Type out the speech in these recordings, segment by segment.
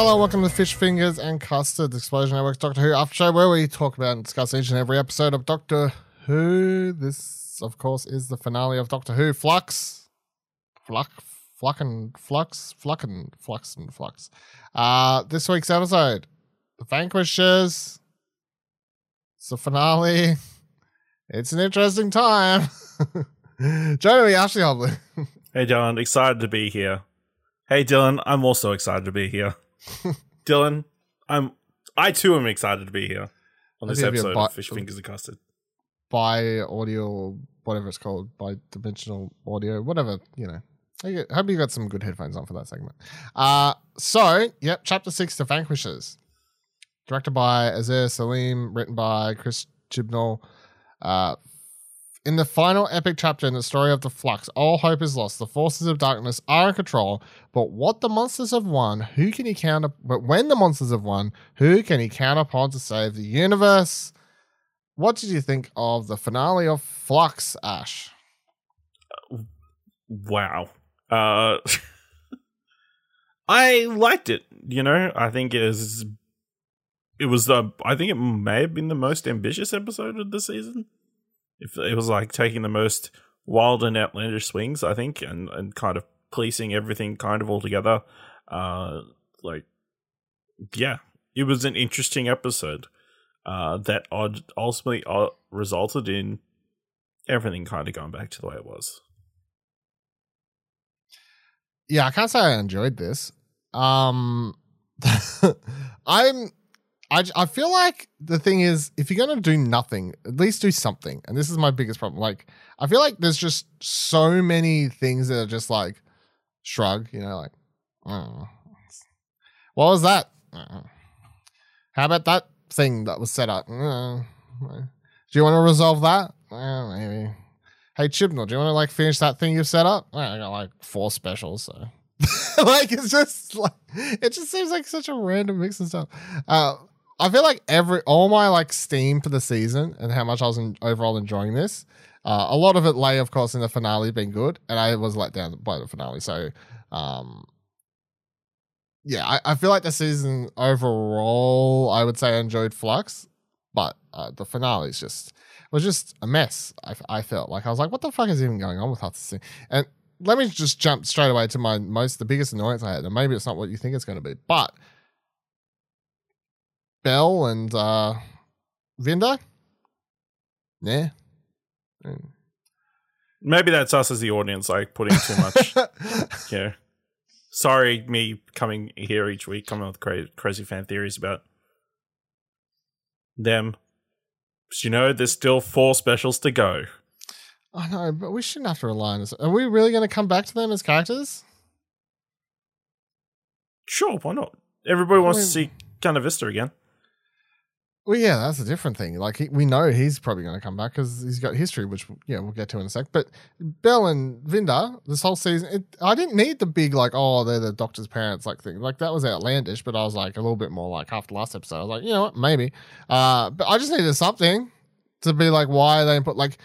Hello, welcome to Fish Fingers and Custard Explosion Network's Doctor Who After Show, where we talk about and discuss each and every episode of Doctor Who. This, of course, is the finale of Doctor Who Flux. Fluck and Flux, Fluck and Flux and Flux. Uh, this week's episode, The Vanquishers. It's the finale. It's an interesting time. Joining me, Ashley Hobley. Hey Dylan, excited to be here. Hey Dylan, I'm also excited to be here. Dylan, I'm I too am excited to be here on this I think you're episode bi- of Fish Fingers and Custard. By audio, whatever it's called, by dimensional audio, whatever, you know. I hope you got some good headphones on for that segment. Uh, so, yep, chapter six, The Vanquishers. Directed by Azhur Saleem, written by Chris Chibnall. Uh, in the final epic chapter in the story of the Flux, all hope is lost. The forces of darkness are in control, but what the monsters have won, who can he count? up- But when the monsters have won, who can he count upon to save the universe? What did you think of the finale of Flux, Ash? Wow. Uh I liked it, you know. I think it is it was the I think it may have been the most ambitious episode of the season. If it was like taking the most wild and outlandish swings, I think, and, and kind of policing everything kind of all together. Uh like yeah, it was an interesting episode. Uh that ultimately uh, resulted in everything kind of going back to the way it was. Yeah, I can't say I enjoyed this. Um, I'm, I, I feel like the thing is, if you're gonna do nothing, at least do something. And this is my biggest problem. Like, I feel like there's just so many things that are just like shrug. You know, like, oh, what was that? Uh, How about that thing that was set up? Do you want to resolve that? Uh, maybe. Hey Chibnall, do you want to like finish that thing you've set up? I got like four specials, so like it's just like it just seems like such a random mix of stuff. Uh, I feel like every all my like steam for the season and how much I was in, overall enjoying this. Uh, a lot of it lay, of course, in the finale being good, and I was let down by the finale. So, um, yeah, I, I feel like the season overall, I would say I enjoyed Flux, but uh, the finale is just was just a mess. I, I felt like I was like, what the fuck is even going on with this thing? And let me just jump straight away to my most the biggest annoyance I had, and maybe it's not what you think it's going to be, but Bell and uh Vinder, yeah. Mm. Maybe that's us as the audience, like putting too much. yeah. Sorry, me coming here each week, coming with crazy, crazy fan theories about them. But you know, there's still four specials to go. I know, but we shouldn't have to rely on this. Are we really going to come back to them as characters? Sure, why not? Everybody wants I to see Karvanista again. Well, yeah, that's a different thing. Like he, we know he's probably going to come back because he's got history, which yeah we'll get to in a sec. But Bell and Vinder, this whole season, it, I didn't need the big like oh they're the Doctor's parents like thing. Like that was outlandish, but I was like a little bit more like after the last episode. I was like you know what maybe, uh, but I just needed something to be like why they put like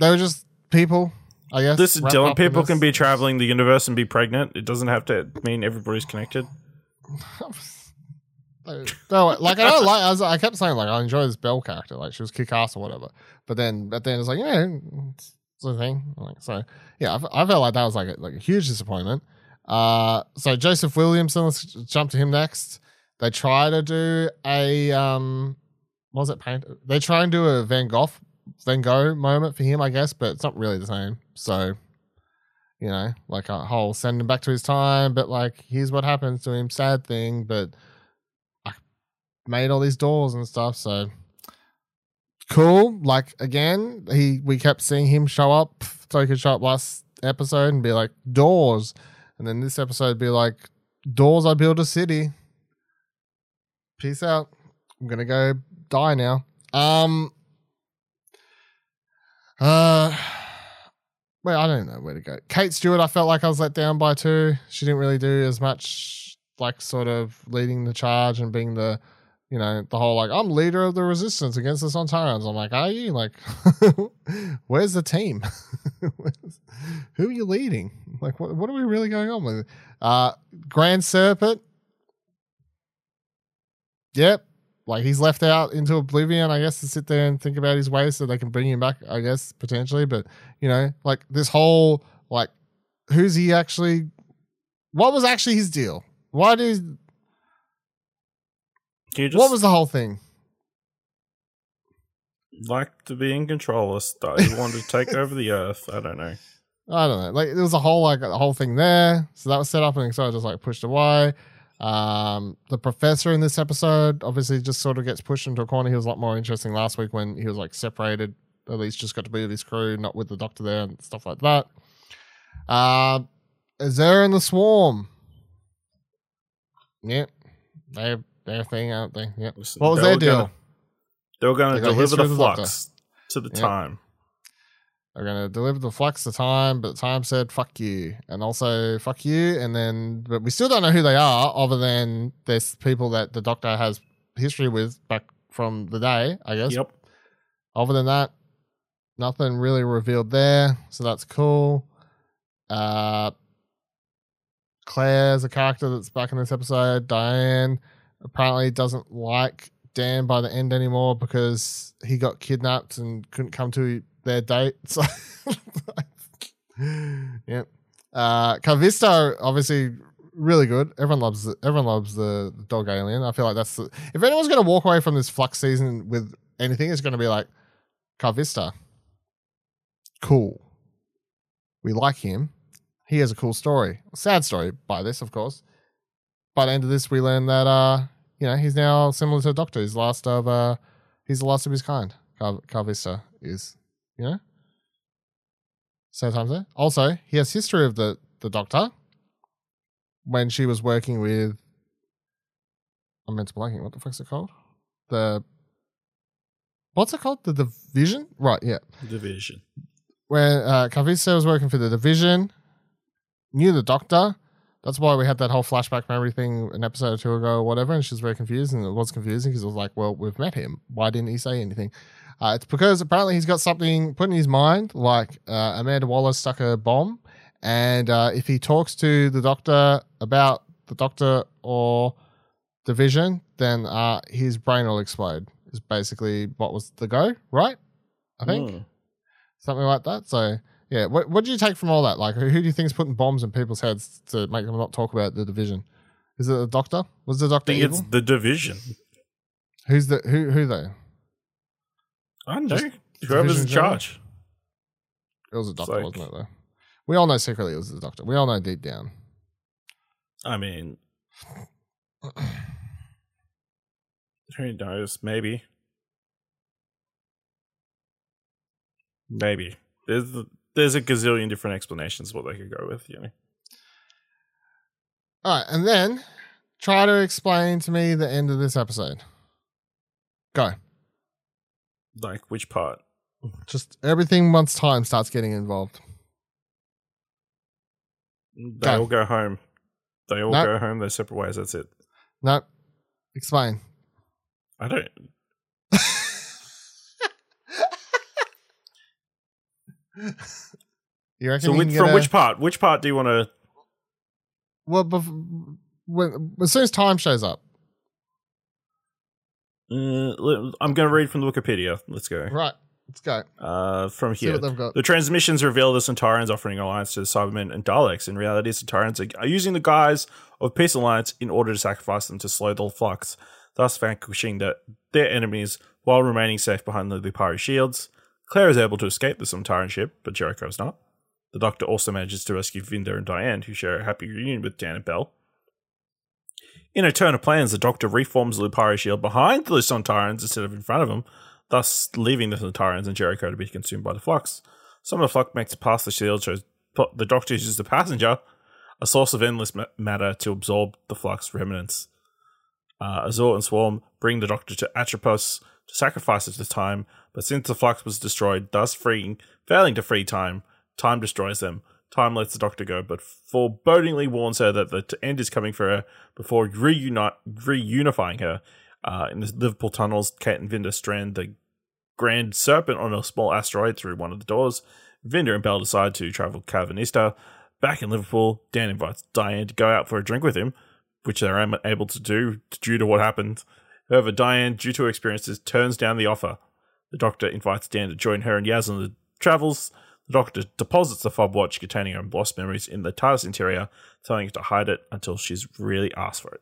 they were just people. I guess wrapped Dylan, people can be traveling the universe and be pregnant. It doesn't have to mean everybody's connected. No, like I don't like. I, was, I kept saying like I enjoy this Bell character, like she was kick ass or whatever. But then, at the end, it's like yeah, it's, it's thing. Like so, yeah, I, I felt like that was like a, like a huge disappointment. Uh, so Joseph Williamson, let's jump to him next. They try to do a um, what was it? Paint. They try and do a Van Gogh Van Gogh moment for him, I guess, but it's not really the same. So. You know, like a whole send him back to his time, but like here's what happens to him, sad thing, but made all these doors and stuff. So cool. Like again, he we kept seeing him show up. So show up last episode and be like doors, and then this episode be like doors. I build a city. Peace out. I'm gonna go die now. Um. Uh. Well, I don't know where to go. Kate Stewart, I felt like I was let down by too. She didn't really do as much, like sort of leading the charge and being the you know, the whole like, I'm leader of the resistance against the Sontarans. I'm like, are you? Like, where's the team? Who are you leading? Like, what, what are we really going on with? Uh, Grand Serpent, yep, like he's left out into oblivion, I guess, to sit there and think about his ways so they can bring him back, I guess, potentially. But, you know, like this whole, like, who's he actually, what was actually his deal? Why did, just what was the whole thing? like to be in control of stuff? He wanted to take over the earth. I don't know. I don't know. Like there was a whole like a whole thing there. So that was set up and so I just like pushed away. Um, the professor in this episode obviously just sort of gets pushed into a corner. He was a lot more interesting last week when he was like separated. At least just got to be with his crew, not with the doctor there and stuff like that. Uh, Azure and the Swarm. Yep, they their thing, aren't they? Yep. Listen, What was they their were deal? Gonna, they were going to deliver the of the flux to the Yep. time. They're going to deliver the flux to time, but time said fuck you, and also fuck you, and then but we still don't know who they are, other than there's people that the Doctor has history with back from the day, I guess. Yep. Other than that, nothing really revealed there, so that's cool. Uh, Claire's a character that's back in this episode. Diane apparently doesn't like Dan by the end anymore because he got kidnapped and couldn't come to their date. So, yeah. Uh, Calvisto obviously really good. Everyone loves it. Everyone loves the, the dog alien. I feel like that's the, if anyone's going to walk away from this flux season with anything, it's going to be like Carvista. Cool. We like him. He has a cool story. Sad story by this, of course. By the end of this, we learn that uh, you know, he's now similar to the Doctor. He's last of uh he's the last of his kind. Car- Carvista is, you know? Same time there. Also, he has history of the the Doctor when she was working with I'm meant to blanking. What the fuck's it called? The What's it called? The Division? Right, yeah Division. when uh, Carvista was working for the division, knew the doctor. That's why we had that whole flashback memory thing an episode or two ago or whatever, and she was very confused, and it was confusing because it was like, well, we've met him. Why didn't he say anything? Uh, it's because apparently he's got something put in his mind, like uh, Amanda Waller stuck a bomb, and uh, if he talks to the doctor about the doctor or division, then uh, his brain will explode. Is basically what was the go, right? I think Mm. something like that. So yeah, what what do you take from all that? Like, who do you think is putting bombs in people's heads to make them not talk about the division? Is it the doctor? Was the I doctor think evil? it's the division. Who's the who? Who they? I don't know. Just Whoever's division in general? charge. It was a doctor, like- wasn't it? Though we all know secretly it was the doctor. We all know deep down. I mean, who knows? Maybe. Maybe. There's there's a gazillion different explanations what they could go with, you know. All right, and then try to explain to me the end of this episode. Go. Like which part? Just everything once time starts getting involved. They Go. all go home. They all No. go home their separate ways. That's it. No, explain. I don't. You reckon? So which, from a- which part? Which part do you want to? Well, bef- when, as soon as time shows up, Uh, I'm going to read from the Wikipedia. Let's go. right? Let's go. Uh, from here. what they've got. The transmissions reveal the Sontarans offering alliance to the Cybermen and Daleks. In reality, Sontarans are- are using the guise of Peace Alliance in order to sacrifice them to slow the flux, thus vanquishing the, their enemies while remaining safe behind the Lupari shields. Claire is able to escape the Sontaran ship, but Jericho is not. The Doctor also manages to rescue Vinder and Diane, who share a happy reunion with Dan and Bell. In a turn of plans, the Doctor reforms the Lupari shield behind the Sontarans instead of in front of them, thus leaving the Sontarans and Jericho to be consumed by the flux. Some of the flux makes it past the shield, po- the Doctor uses the passenger, a source of endless ma- matter, to absorb the flux remnants. Uh, Azure and Swarm bring the Doctor to Atropos to sacrifice it to time, but since the flux was destroyed, thus freeing, failing to free time, time destroys them. Time lets the Doctor go, but forebodingly warns her that the end is coming for her before reunite, reunifying her. Uh, in the Liverpool tunnels, Kate and Vinder strand the Grand Serpent on a small asteroid through one of the doors. Vinder and Bell decide to travel Karvanista. Back in Liverpool, Dan invites Diane to go out for a drink with him, which they're able to do due to what happened. However, Diane, due to her experiences, turns down the offer. The Doctor invites Dan to join her and Yaz on the travels. The Doctor deposits the fob watch containing her lost memories in the TARDIS interior, telling her to hide it until she's really asked for it.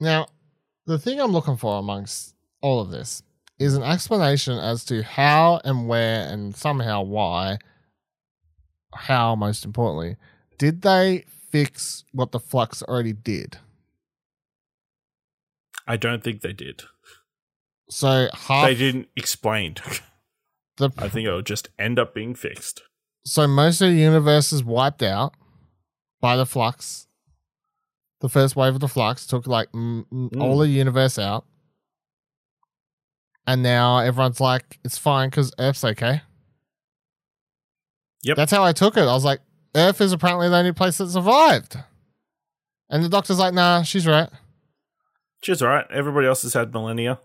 Now, the thing I'm looking for amongst all of this is an explanation as to how and where and somehow why, how most importantly, did they fix what the flux already did? I don't think they did. So half They didn't explain. the I think it'll just end up being fixed. so most of the universe is wiped out by the flux. The first wave of the flux took like mm, mm, Mm. all the universe out, and now everyone's like, "It's fine because Earth's okay." Yep. That's how I took it. I was like, "Earth is apparently the only place that survived," and the doctor's like, "Nah, she's right." She's right. Everybody else has had millennia.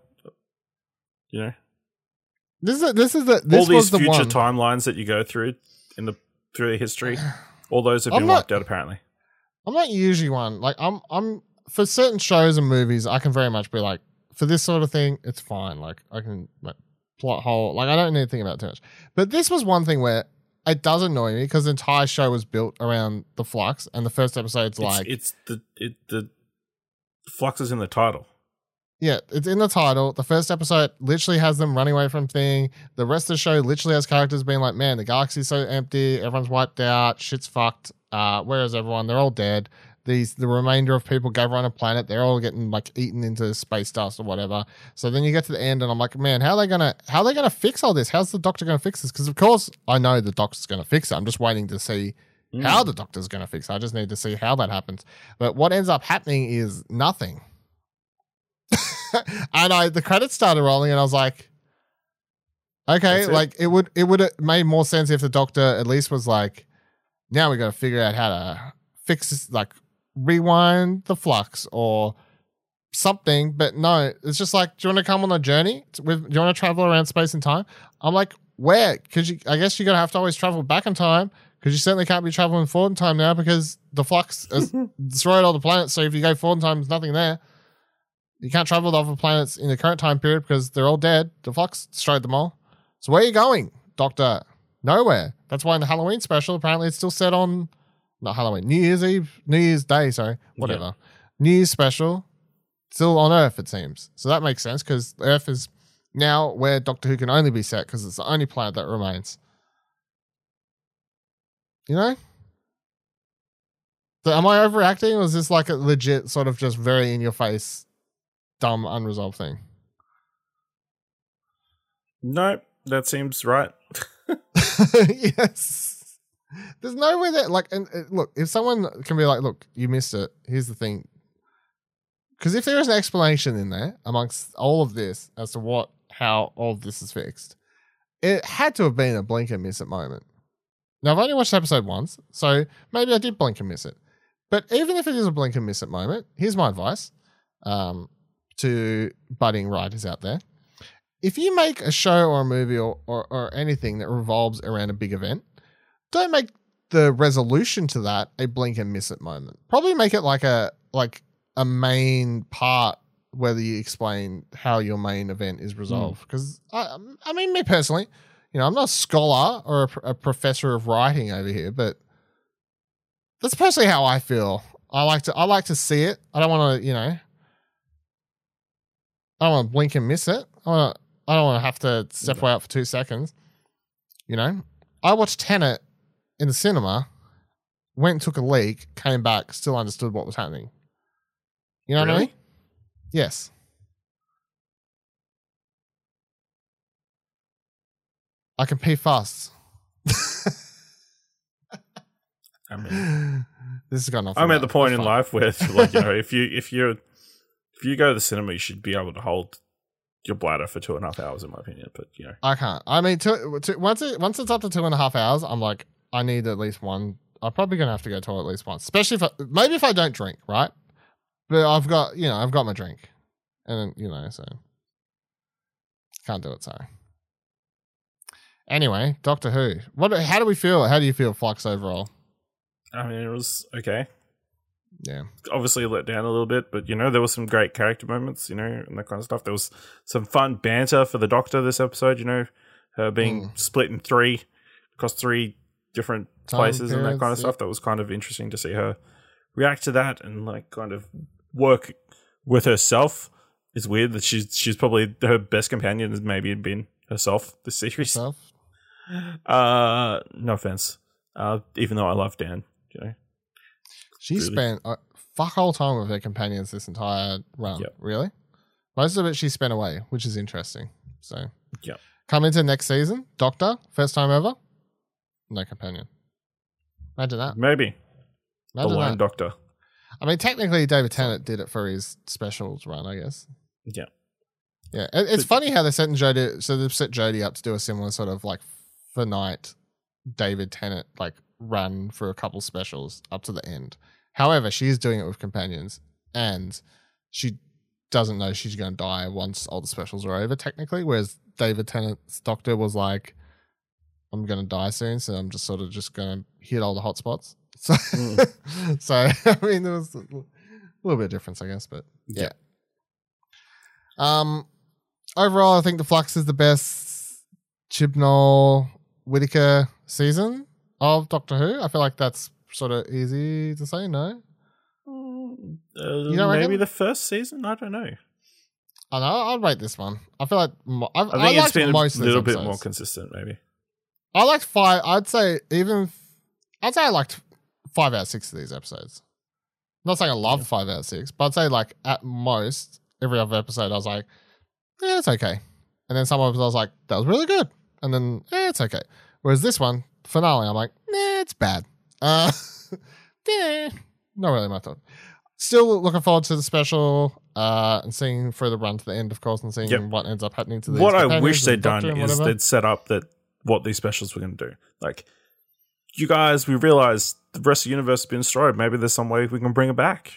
You know, This is this is the this all these the future one. timelines that you go through in the through the history, all those have I'm been not- wiped out apparently. I'm not usually one. Like I'm I'm for certain shows and movies, I can very much be like, for this sort of thing, it's fine. Like I can like plot hole like I don't need to think about it too much. But this was one thing where it does annoy me because the entire show was built around the flux and the first episode's It's, like it's the it the flux is in the title. Yeah, it's in the title. The first episode literally has them running away from thing. The rest of the show literally has characters being like, "Man, the galaxy's so empty. Everyone's wiped out. Shit's fucked. Uh, where is everyone? They're all dead. These the remainder of people gather on a planet. They're all getting like eaten into space dust or whatever. So then you get to the end, and I'm like, man, how are they gonna how are they gonna fix all this? How's the Doctor gonna fix this? Because of course I know the Doctor's gonna fix it. I'm just waiting to see Mm. how the Doctor's gonna fix it. I just need to see how that happens. But what ends up happening is nothing. and I the credits started rolling, and I was like, okay, it? like it would it would have made more sense if the doctor at least was like, now we got to figure out how to fix this, like rewind the flux or something. But no, it's just like, do you want to come on a journey? With do you want to travel around space and time? I'm like, where? Because you, I guess you're gonna have to always travel back in time. Because you certainly can't be traveling forward in time now because the flux has destroyed all the planets. So if you go forward in time, there's nothing there. You can't travel to other planets in the current time period because they're all dead. The flux destroyed them all. So where are you going, Doctor? Nowhere. That's why in the Halloween special, apparently it's still set on not Halloween, New Year's Eve, New Year's Day, sorry, whatever. New Year's special, still on Earth, it seems. So that makes sense because Earth is now where Doctor Who can only be set because it's the only planet that remains. You know? So am I overacting or is this like a legit sort of just very in your face, dumb, unresolved thing? No, that seems right. yes. There's no way that like and look, if someone can be like, look, you missed it. Here's the thing. Because if there is an explanation in there amongst all of this as to what how all of this is fixed, it had to have been a blink and miss it moment. Now I've only watched the episode once, so maybe I did blink and miss it. But even if it is a blink and miss it moment, here's my advice um, to budding writers out there if you make a show or a movie or, or, or anything that revolves around a big event, don't make the resolution to that a blink and miss it moment. Probably make it like a like a main part whether you explain how your main event is hmm. resolved. Because I, um, I mean, me personally, you know, I'm not a scholar or a, a professor of writing over here, but that's personally how I feel. I like to I like to see it. I don't want to, you know, I don't want to blink and miss it. I want to. I don't want to have to step away out for two seconds. You know, I watched Tenet in the cinema, went and took a leak, came back, still understood what was happening. You know what I mean? Yes. I can pee fast. I mean, this has got nothing. I'm at the point in life where, like, you know, if you if you if you go to the cinema, you should be able to hold your bladder for two and a half hours, in my opinion. But you know, I can't. I mean, two, two, once it once it's up to two and a half hours, I'm like, I need at least one. I'm probably gonna have to go to at least once, especially if I, maybe if I don't drink, right? But I've got you know I've got my drink, and you know so can't do it. Sorry. Anyway, Doctor Who. What? How do we feel? How do you feel, Flux overall? I mean, it was okay. Yeah. obviously let down a little bit, but you know, there was some great character moments, you know, and that kind of stuff. There was some fun banter for the Doctor this episode, you know, her being Mm. split in three across three different Time places and that kind of stuff. That was kind of interesting to see her react to that and like kind of work with herself. It's weird that she's she's probably her best companion has maybe been herself this series. Self. Uh, no offense. Uh, even though I love Dan, you know. She Really? spent a fuck all time with her companions this entire run. Yep. Really? Most of it she spent away, which is interesting. So, Yep. come into next season, Doctor, first time ever, no companion. Imagine that. Maybe the Imagine Lone that. Doctor. I mean, technically, David Tennant did it for his specials run, I guess. Yeah. Yeah, it, it's But- funny how they set Jodie. So they've set Jodie up to do a similar sort of like for night David Tennant like run for a couple specials up to the end. However, she is doing it with companions, and she doesn't know she's going to die once all the specials are over. Technically, whereas David Tennant's doctor was like, "I'm going to die soon, so I'm just sort of just going to hit all the hot spots." So, so I mean, there was a little bit of difference, I guess, but yeah. Um, overall, I think the Flux is the best Chibnall Whittaker season of Doctor Who. I feel like that's sort of easy to say. No, Uh, don't maybe reckon? the first season. I don't know. I know. I'll rate this one. I feel like mo- I, I I, think it's liked been most a little bit more consistent. Maybe. I liked five. I'd say even. I'd say I liked five out of six of these episodes. I'm not saying I loved five out of six, but I'd say like at most every other episode I was like, yeah, it's okay. And then some I was like, that was really good. And then yeah, it's okay. Whereas this one finale, I'm like, nah, it's bad. Uh, yeah, not really my thought. Still looking forward to the special uh, and seeing further run to the end, of course, and seeing Yep. what ends up happening to these. What I wish they'd done is they'd set up that what these specials were going to do. Like, you guys, we realize the rest of the universe has been destroyed. Maybe there's some way we can bring it back,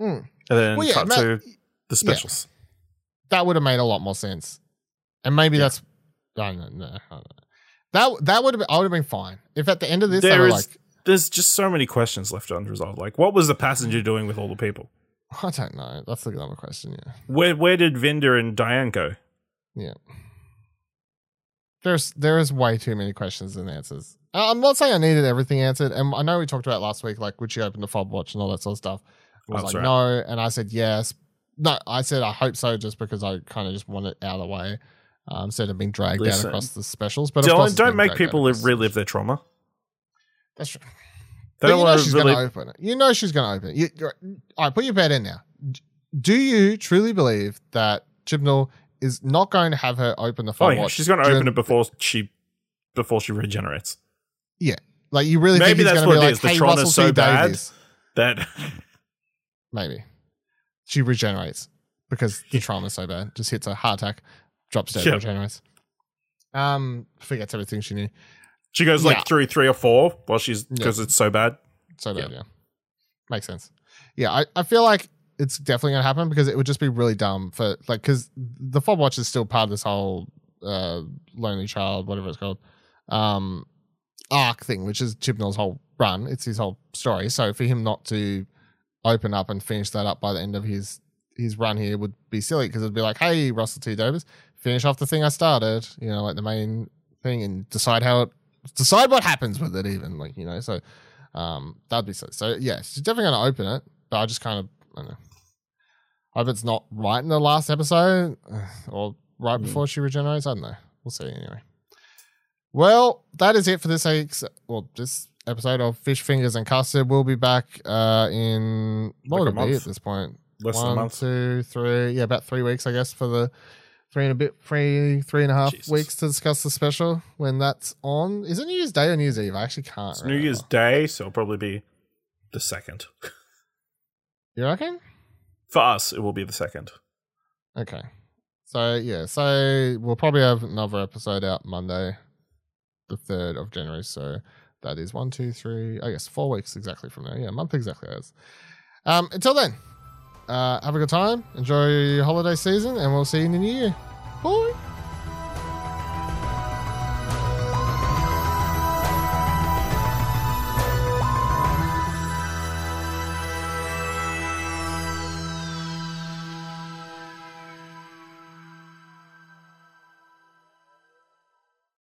Mm. and then Well, yeah, cut ma- to the specials. that would have made a lot more sense. And maybe Yeah. that's I don't know, I don't know. That that would have been I would have been fine if at the end of this There is- like There's just so many questions left unresolved. Like, what was the passenger doing with all the people? I don't know. That's the other question. Yeah, Where where did Vinder and Diane go? yeah. There's there is way too many questions and answers. I'm not saying I needed everything answered, and I know we talked about last week, like would she open the fob watch and all that sort of stuff. I was That's like right. no, and I said yes. No, I said I hope so, just because I kind of just want it out of the way um, instead of being dragged Listen. out across the specials. But Dylan, don't make people live, relive their trauma. That's true. They But you know she's to going to open it. You know she's going to open it. You, all right, put your bet in now. Do you truly believe that Chibnall is not going to have her open the phone? Oh yeah, she's going to open it before she before she regenerates. Yeah, like you really Maybe that's going to be what it like, is. The hey, Tron is so T bad. Davies. That Maybe she regenerates because the trauma's so bad. Just hits a heart attack, drops dead, Yep. regenerates. Um, forgets everything she knew. she goes like Yeah. through three or four while she's because it's so bad. So bad, yeah. Makes sense. Yeah, I, I feel like it's definitely going to happen because it would just be really dumb for, like, because the fob watch is still part of this whole uh, Lonely Child, whatever it's called, um, arc thing, which is Chibnall's whole run. It's his whole story. So for him not to open up and finish that up by the end of his his run here would be silly because it'd be like, hey, Russell T Davies, finish off the thing I started, you know, like the main thing and decide how it, decide what happens with it, even, like, you know, so. Um, that'd be so. So yeah, she's definitely going to open it, but I just kind of I don't know. Hope it's not right in the last episode or right Mm. before she regenerates. I don't know. We'll see anyway. Well, that is it for this week's well this episode of Fish Fingers and Custard. We'll be back uh in what Like would a it be month. at this point? Less than a month. two, three. Yeah, about three weeks, I guess, for the three and a bit, three, three and a half Jesus. weeks to discuss the special when that's on. Is it New Year's Day or New Year's Eve? I actually can't. It's New Year's Day, so it'll probably be the second. You reckon? For us, it will be the second. Okay. So yeah, so we'll probably have another episode out Monday, the third of January. So that is one, two, three. I guess four weeks exactly from now. Yeah, a month exactly as. Um, until then, uh, have a good time. Enjoy your holiday season, and we'll see you in the new year. Bye.